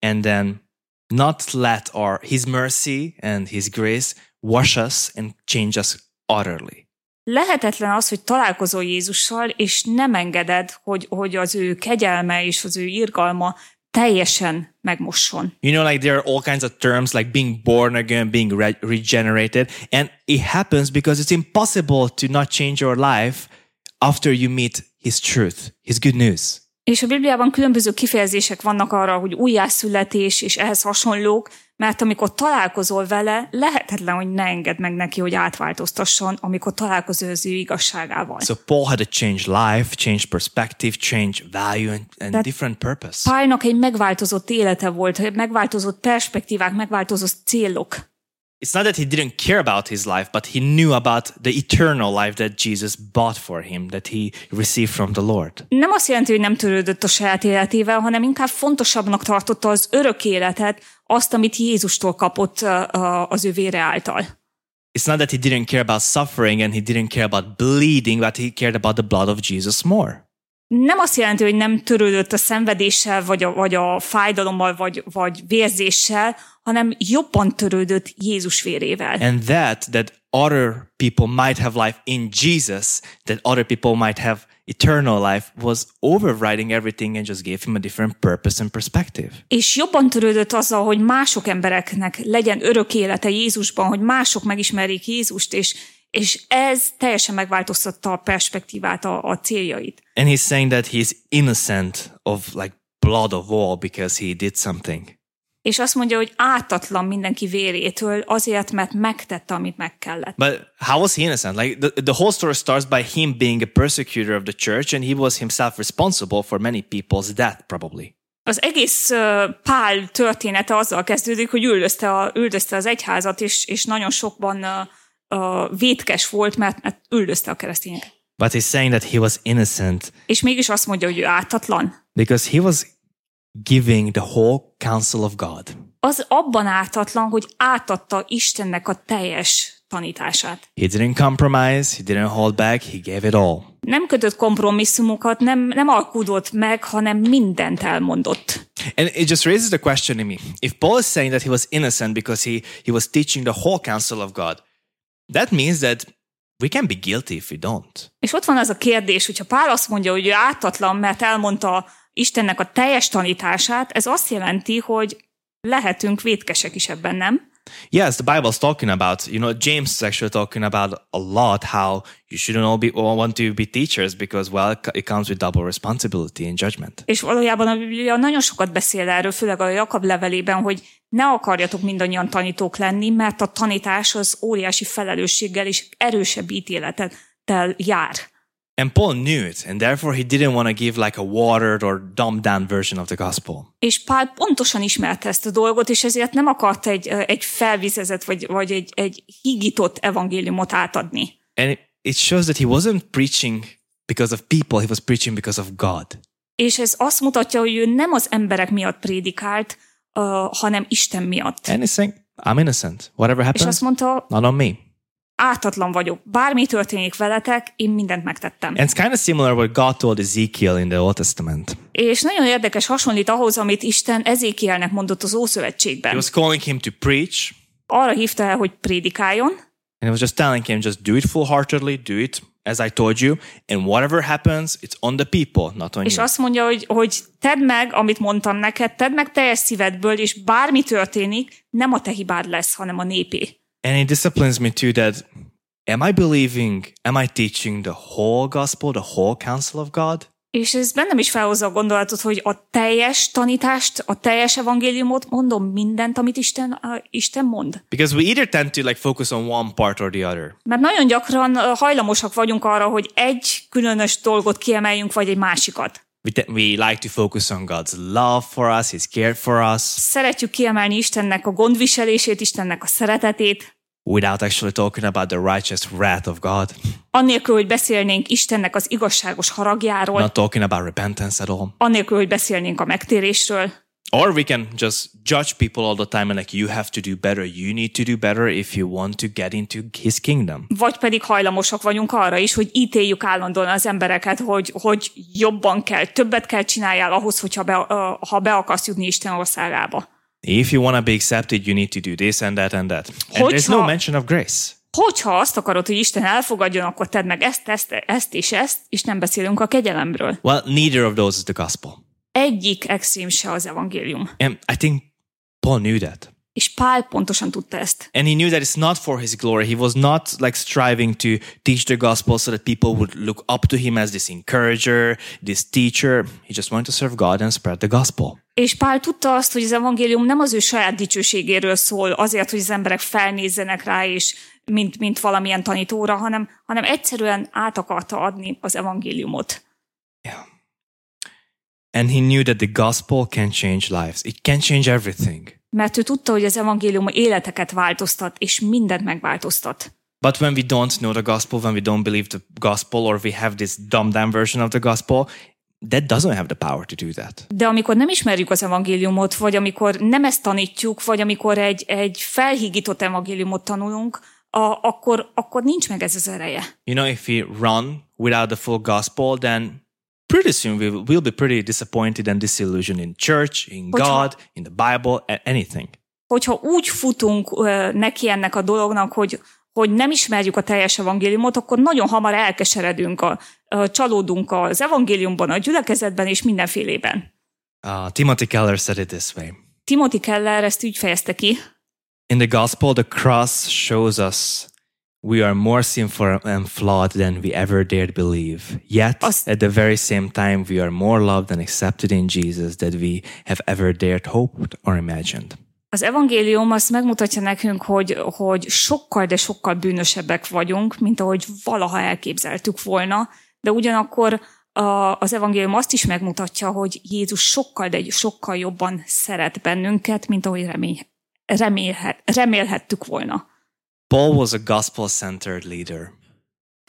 [SPEAKER 1] and then not let our his mercy and his grace wash us and change us utterly.
[SPEAKER 2] Lehetetlen az, hogy találkozol Jézussal, és nem engeded, hogy, hogy az ő kegyelme és az ő irgalma teljesen megmosson.
[SPEAKER 1] You know, like there are all kinds of terms like being born again, being re- regenerated, and it happens because it's impossible to not change your life after you meet His truth, His good news.
[SPEAKER 2] És a Bibliában különböző kifejezések vannak arra, hogy újjászületés és ehhez hasonlók, mert amikor találkozol vele, lehetetlen, hogy ne engedd meg neki, hogy átváltoztasson, amikor találkozol az ő igazságával.
[SPEAKER 1] So Paul had to change life, change perspective, change value, and, and different purpose.
[SPEAKER 2] Pálynak egy megváltozott élete volt, megváltozott perspektívák, megváltozott célok.
[SPEAKER 1] It's not that he didn't care about his life, but he knew about the eternal life that Jesus bought for him, that he received from the Lord.
[SPEAKER 2] Nem azt jelenti, hogy nem törődött a saját életével, hanem inkább fontosabbnak tartotta az örök életet, azt, amit Jézustól kapott az ő vére által.
[SPEAKER 1] It's not that he didn't care about suffering and he didn't care about bleeding, but he cared about the blood of Jesus more.
[SPEAKER 2] Nem azt jelenti, hogy nem törődött a szenvedéssel, vagy a, vagy a fájdalommal, vagy, vagy vérzéssel, hanem jobban törődött Jézus vérével.
[SPEAKER 1] And that, that other people might have life in Jesus, that other people might have eternal life, was overriding everything and just gave him a different purpose and perspective.
[SPEAKER 2] És jobban törődött azzal, hogy mások embereknek legyen örök élete Jézusban, hogy mások megismerjék Jézust, és, és ez teljesen megváltoztatta a perspektívát, a, a céljait.
[SPEAKER 1] And he's saying that he's innocent of like blood of all because he did something.
[SPEAKER 2] És azt mondja, hogy ártatlan mindenki vérétől azért, mert megtette, amit meg kellett.
[SPEAKER 1] But how was he innocent? Like the, the whole story starts by him being a persecutor of the church, and he was himself responsible for many people's death, probably.
[SPEAKER 2] Az egész uh, Pál története azzal kezdődik, hogy üldözte, a, üldözte az egyházat, és, és nagyon sokban uh, uh, vétkes volt, mert, mert üldözte a keresztényeket.
[SPEAKER 1] But he's saying that he was innocent
[SPEAKER 2] És mégis azt mondja, hogy ő ártatlan.
[SPEAKER 1] because he was giving the whole counsel of God.
[SPEAKER 2] Az abban ártatlan, hogy átadta Istennek a teljes tanítását.
[SPEAKER 1] He didn't compromise, he didn't hold back, he gave it all.
[SPEAKER 2] Nem kötött kompromisszumokat, nem, nem alkudott meg, hanem mindent elmondott.
[SPEAKER 1] And it just raises the question in me. If Paul is saying that he was innocent because he, he was teaching the whole counsel of God, that means that we can be guilty if we don't.
[SPEAKER 2] És ott van az a kérdés, hogyha Pál azt mondja, hogy ő ártatlan, mert elmondta Istennek a teljes tanítását, ez azt jelenti, hogy lehetünk vétkesek is ebben, nem?
[SPEAKER 1] Yes, the Bible's talking about, you know, James is actually talking about a lot how you shouldn't all be all want to be teachers because, well, it comes with double responsibility and judgment.
[SPEAKER 2] És valójában a Biblia nagyon sokat beszél erről, főleg a Jakab levelében, hogy ne akarjatok mindannyian tanítók lenni, mert a tanítás az óriási felelősséggel és erősebb ítéletettel jár.
[SPEAKER 1] And Paul knew it, and therefore he didn't want to give like a watered or dumbed down version of the gospel.
[SPEAKER 2] És Pál pontosan ismerte ezt a dolgot, és ezért nem akart egy, egy felvizezett, vagy, vagy egy, egy higított evangéliumot átadni.
[SPEAKER 1] And it, it shows that he wasn't preaching because of people, he was preaching because of God.
[SPEAKER 2] És ez azt mutatja, hogy ő nem az emberek miatt prédikált, uh, hanem Isten miatt.
[SPEAKER 1] And he's saying, I'm innocent. Whatever
[SPEAKER 2] És
[SPEAKER 1] happens,
[SPEAKER 2] azt mondta,
[SPEAKER 1] not on me.
[SPEAKER 2] Ártatlan vagyok, bármi történik veletek, én mindent megtettem.
[SPEAKER 1] And it's kind of similar what God told Ezekiel in the Old Testament.
[SPEAKER 2] És nagyon érdekes, hasonlít ahhoz, amit Isten Ezékielnek mondott az
[SPEAKER 1] He
[SPEAKER 2] Ószövetségben.
[SPEAKER 1] was calling him to preach,
[SPEAKER 2] Arra hívta el, hogy prédikáljon,
[SPEAKER 1] and he was just telling him, just do it full-heartedly, do it as I told you, and whatever happens, it's on the people, not on
[SPEAKER 2] és
[SPEAKER 1] you.
[SPEAKER 2] azt mondja, hogy, hogy tedd meg, amit mondtam neked, tedd meg teljes szívedből, és bármi történik, nem a te hibád lesz, hanem a népé.
[SPEAKER 1] And it disciplines me too that am I believing, am I teaching the whole gospel, the whole counsel of God?
[SPEAKER 2] És ez bennem is felhozza a gondolatot, hogy a teljes tanítást, a teljes evangéliumot mondom mindent, amit Isten, uh, Isten mond.
[SPEAKER 1] Because we either tend to like focus on one part or the other.
[SPEAKER 2] Mert nagyon gyakran hajlamosak vagyunk arra, hogy egy különös dolgot kiemeljünk, vagy egy másikat.
[SPEAKER 1] We, we like to focus on God's love for us, His care for us,
[SPEAKER 2] Szeretjük kiemelni Istennek a gondviselését, Istennek a szeretetét,
[SPEAKER 1] without actually talking about the righteous wrath of God,
[SPEAKER 2] annélkül, hogy beszélnénk Istennek az igazságos haragjáról,
[SPEAKER 1] not talking about repentance at all.
[SPEAKER 2] annélkül, hogy beszélnénk a megtérésről,
[SPEAKER 1] Or we can just judge people all the time and like, you have to do better. You need to do better if you want to get into His kingdom.
[SPEAKER 2] vagy pedig hajlamosak vagyunk arra is, hogy ítéljük állandóan az embereket, hogy, hogy jobban kell, többet kell csináljál ahhoz, hogyha be, uh, ha be akarsz jutni Isten országába.
[SPEAKER 1] If you want to be accepted, you need to do this and that and that. And there's no
[SPEAKER 2] Hogyha-
[SPEAKER 1] mention of grace.
[SPEAKER 2] Hogyha azt akarod, hogy Isten elfogadjon, akkor tedd meg ezt, ezt, ezt és ezt, és nem beszélünk a kegyelemről.
[SPEAKER 1] Well, neither of those is the gospel.
[SPEAKER 2] Egyik extrém se az evangélium.
[SPEAKER 1] And I think Paul knew that.
[SPEAKER 2] És Pál pontosan tudta ezt.
[SPEAKER 1] And he knew that it's not for his glory. He was not like striving to teach the gospel so that people would look up to him as this encourager, this teacher. He just wanted to serve God and spread the gospel.
[SPEAKER 2] És Pál tudta azt, hogy az evangélium nem az ő saját dicsőségéről szól, azért, hogy az emberek felnézzenek rá, és mint, mint valamilyen tanítóra, hanem, hanem egyszerűen át akarta adni az evangéliumot.
[SPEAKER 1] And he knew that the gospel can change lives. It can change everything.
[SPEAKER 2] Mert ő tudta, hogy az evangélium életeket változtat, és mindent megváltoztat.
[SPEAKER 1] But when we don't know the gospel, when we don't believe the gospel, or we have this dumbed down version of the gospel, that doesn't have the power to do that.
[SPEAKER 2] De amikor nem ismerjük az evangéliumot, vagy amikor nem ezt tanítjuk, vagy amikor egy, egy felhígított evangéliumot tanulunk, a, akkor, akkor nincs meg ez az ereje.
[SPEAKER 1] You know, if we run without the full gospel, then pretty soon we will be pretty disappointed and disillusioned in church, in
[SPEAKER 2] Hogyha-
[SPEAKER 1] God, in the Bible, anything.
[SPEAKER 2] Hogyha úgy futunk neki ennek a dolognak, hogy, hogy nem ismerjük a teljes evangéliumot, akkor nagyon hamar elkeseredünk, a, a, csalódunk az evangéliumban, a gyülekezetben és mindenfélében.
[SPEAKER 1] Uh, Timothy Keller said it this way.
[SPEAKER 2] Timothy Keller ezt úgy fejezte ki,
[SPEAKER 1] In the gospel, the cross shows us we are more sinful and flawed than we ever dared believe. Yet,
[SPEAKER 2] Azt-
[SPEAKER 1] at the very same time, we are more loved and accepted in Jesus than we have ever dared hoped or imagined.
[SPEAKER 2] Az evangélium azt megmutatja nekünk, hogy, hogy sokkal, de sokkal bűnösebbek vagyunk, mint ahogy valaha elképzeltük volna, de ugyanakkor a, az evangélium azt is megmutatja, hogy Jézus sokkal, de sokkal jobban szeret bennünket, mint ahogy remény, remélhet, remélhettük volna.
[SPEAKER 1] Paul was a gospel centered leader.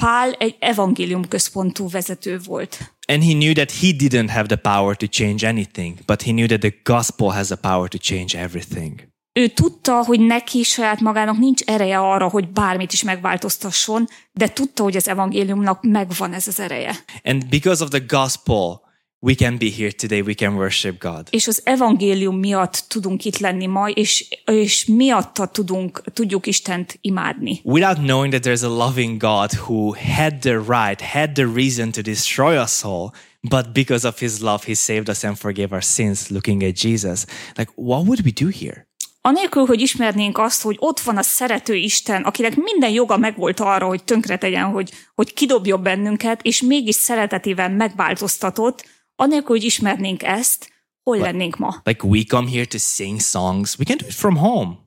[SPEAKER 2] Pál egy evangélium központú vezető volt.
[SPEAKER 1] And he knew that he didn't have the power to change anything, but he knew that the gospel has the power to change everything.
[SPEAKER 2] Ő tudta, hogy neki saját magának nincs ereje arra, hogy bármit is megváltoztasson, de tudta, hogy az evangéliumnak megvan ez az ereje.
[SPEAKER 1] And because of the gospel, we can be here today, we can worship God.
[SPEAKER 2] És az evangélium miatt tudunk itt lenni ma, és, és miatta tudunk, tudjuk Istent imádni.
[SPEAKER 1] Without knowing that there's a loving God who had the right, had the reason to destroy us all, but because of his love, he saved us and forgave our sins, looking at Jesus. Like, what would we do here?
[SPEAKER 2] Anélkül, hogy ismernénk azt, hogy ott van a szerető Isten, akinek minden joga megvolt arra, hogy tönkretegyen, hogy, hogy kidobjon bennünket, és mégis szeretetével megváltoztatott, anélkül, hogy ismernénk ezt, hol lennénk ma?
[SPEAKER 1] Like, we come here to sing songs. We can do it from home.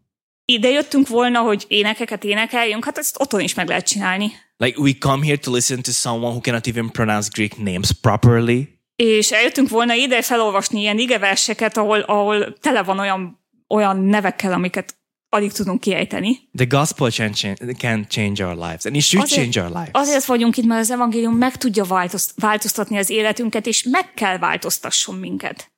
[SPEAKER 2] ide jöttünk volna, hogy énekeket énekeljünk, hát ezt otthon is meg lehet csinálni.
[SPEAKER 1] Like we come here to listen to someone who cannot even pronounce Greek names properly.
[SPEAKER 2] És eljöttünk volna ide felolvasni ilyen igeverseket, ahol, ahol tele van olyan, olyan nevekkel, amiket alig tudunk kiejteni.
[SPEAKER 1] The gospel can change, can change our lives, and it should change our lives.
[SPEAKER 2] azért vagyunk itt, mert az evangélium meg tudja változt, változtatni az életünket, és meg kell változtasson minket.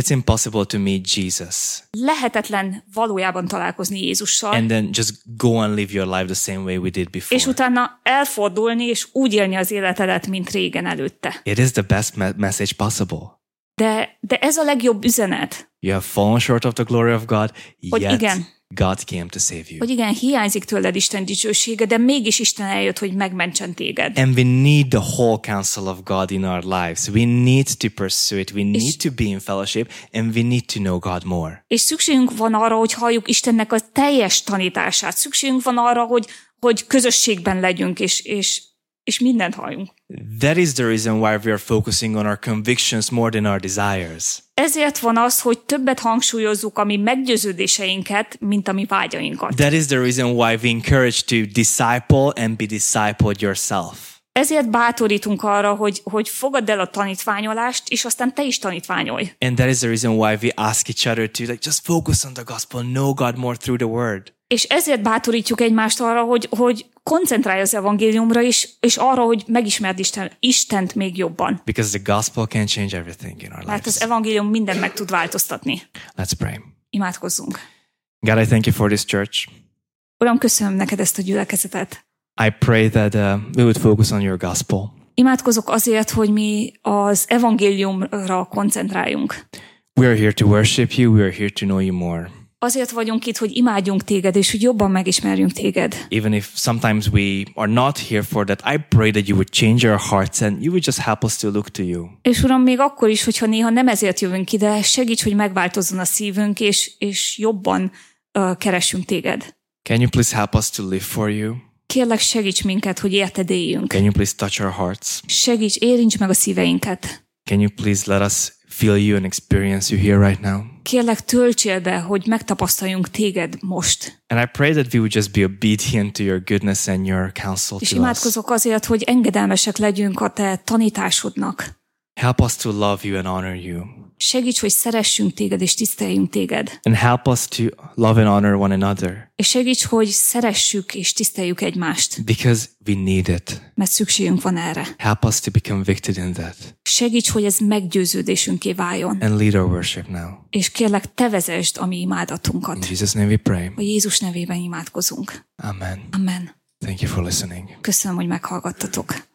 [SPEAKER 1] It's impossible to meet Jesus
[SPEAKER 2] Lehetetlen valójában találkozni Jézussal,
[SPEAKER 1] and then just go and live your life the same way we did before.
[SPEAKER 2] és utána elfordulni, és úgy élni az életedet, mint régen előtte.
[SPEAKER 1] It is the best me- message possible.
[SPEAKER 2] De, de ez a legjobb üzenet,
[SPEAKER 1] You have fallen short of the glory of God,
[SPEAKER 2] Hogy
[SPEAKER 1] yet
[SPEAKER 2] igen.
[SPEAKER 1] God came to save you.
[SPEAKER 2] hogy igen, hiányzik tőled Isten dicsősége, de mégis Isten eljött, hogy megmentsen téged.
[SPEAKER 1] And we need the whole counsel of God in our lives. We need to pursue it. We need to be in fellowship and we need to know God more.
[SPEAKER 2] És szükségünk van arra, hogy halljuk Istennek a teljes tanítását. Szükségünk van arra, hogy, hogy közösségben legyünk, és, és, és mindent halljunk.
[SPEAKER 1] That is the reason why we are focusing on our convictions more than our desires.
[SPEAKER 2] Ezért van az, hogy többet hangsúlyozzuk a mi meggyőződéseinket, mint a mi vágyainkat.
[SPEAKER 1] That is the reason why we encourage to disciple and be discipled yourself.
[SPEAKER 2] Ezért bátorítunk arra, hogy, hogy fogadd el a tanítványolást, és aztán te is tanítványolj.
[SPEAKER 1] And that is the reason why we ask each other to like just focus on the gospel, know God more through the word.
[SPEAKER 2] És ezért bátorítjuk egymást arra, hogy, hogy koncentrálj az evangéliumra, és, és arra, hogy megismerd Isten, Istent még jobban.
[SPEAKER 1] Because the gospel can change everything in our
[SPEAKER 2] Mert az
[SPEAKER 1] lives.
[SPEAKER 2] evangélium mindent meg tud változtatni.
[SPEAKER 1] Let's pray.
[SPEAKER 2] Imádkozzunk.
[SPEAKER 1] God, I thank you for this church.
[SPEAKER 2] Uram, köszönöm neked ezt a gyülekezetet.
[SPEAKER 1] I pray that uh, we would focus on your gospel.
[SPEAKER 2] Imádkozok azért, hogy mi az evangéliumra koncentráljunk.
[SPEAKER 1] We are here to worship you. We are here to know you more.
[SPEAKER 2] Azért vagyunk itt, hogy imádjunk téged, és hogy jobban megismerjünk téged.
[SPEAKER 1] Even if sometimes we are not here for that, I pray that you would change our hearts and you would just help us to look to you.
[SPEAKER 2] És Uram, még akkor is, hogyha néha nem ezért jövünk ide, segíts, hogy megváltozzon a szívünk, és, és jobban uh, keressünk téged.
[SPEAKER 1] Can you please help us to live for you?
[SPEAKER 2] Kérlek, segíts minket, hogy érted éljünk.
[SPEAKER 1] Can you please touch our hearts?
[SPEAKER 2] Segíts, érints meg a szíveinket.
[SPEAKER 1] Can you please let us feel you and experience you here right now?
[SPEAKER 2] Kérlek, töltsél be, hogy megtapasztaljunk téged most.
[SPEAKER 1] And I pray that we would just be obedient to your goodness and your counsel
[SPEAKER 2] És
[SPEAKER 1] to us.
[SPEAKER 2] imádkozok azért, hogy engedelmesek legyünk a te tanításodnak.
[SPEAKER 1] Help us to love you and honor you.
[SPEAKER 2] Segíts, hogy szeressünk téged és tiszteljünk téged.
[SPEAKER 1] And help us to love and honor one another
[SPEAKER 2] És segíts, hogy szeressük és tiszteljük egymást,
[SPEAKER 1] because we need it.
[SPEAKER 2] mert szükségünk van erre.
[SPEAKER 1] Help us to be convicted in that
[SPEAKER 2] Segíts, hogy ez meggyőződésünké váljon.
[SPEAKER 1] and lead our worship now.
[SPEAKER 2] És kérlek, te vezesd a mi
[SPEAKER 1] In
[SPEAKER 2] imádatunkat.
[SPEAKER 1] Jesus' name we pray.
[SPEAKER 2] A Jézus nevében imádkozunk.
[SPEAKER 1] Amen.
[SPEAKER 2] Amen.
[SPEAKER 1] Thank you for listening.
[SPEAKER 2] Köszönöm, hogy meghallgattatok.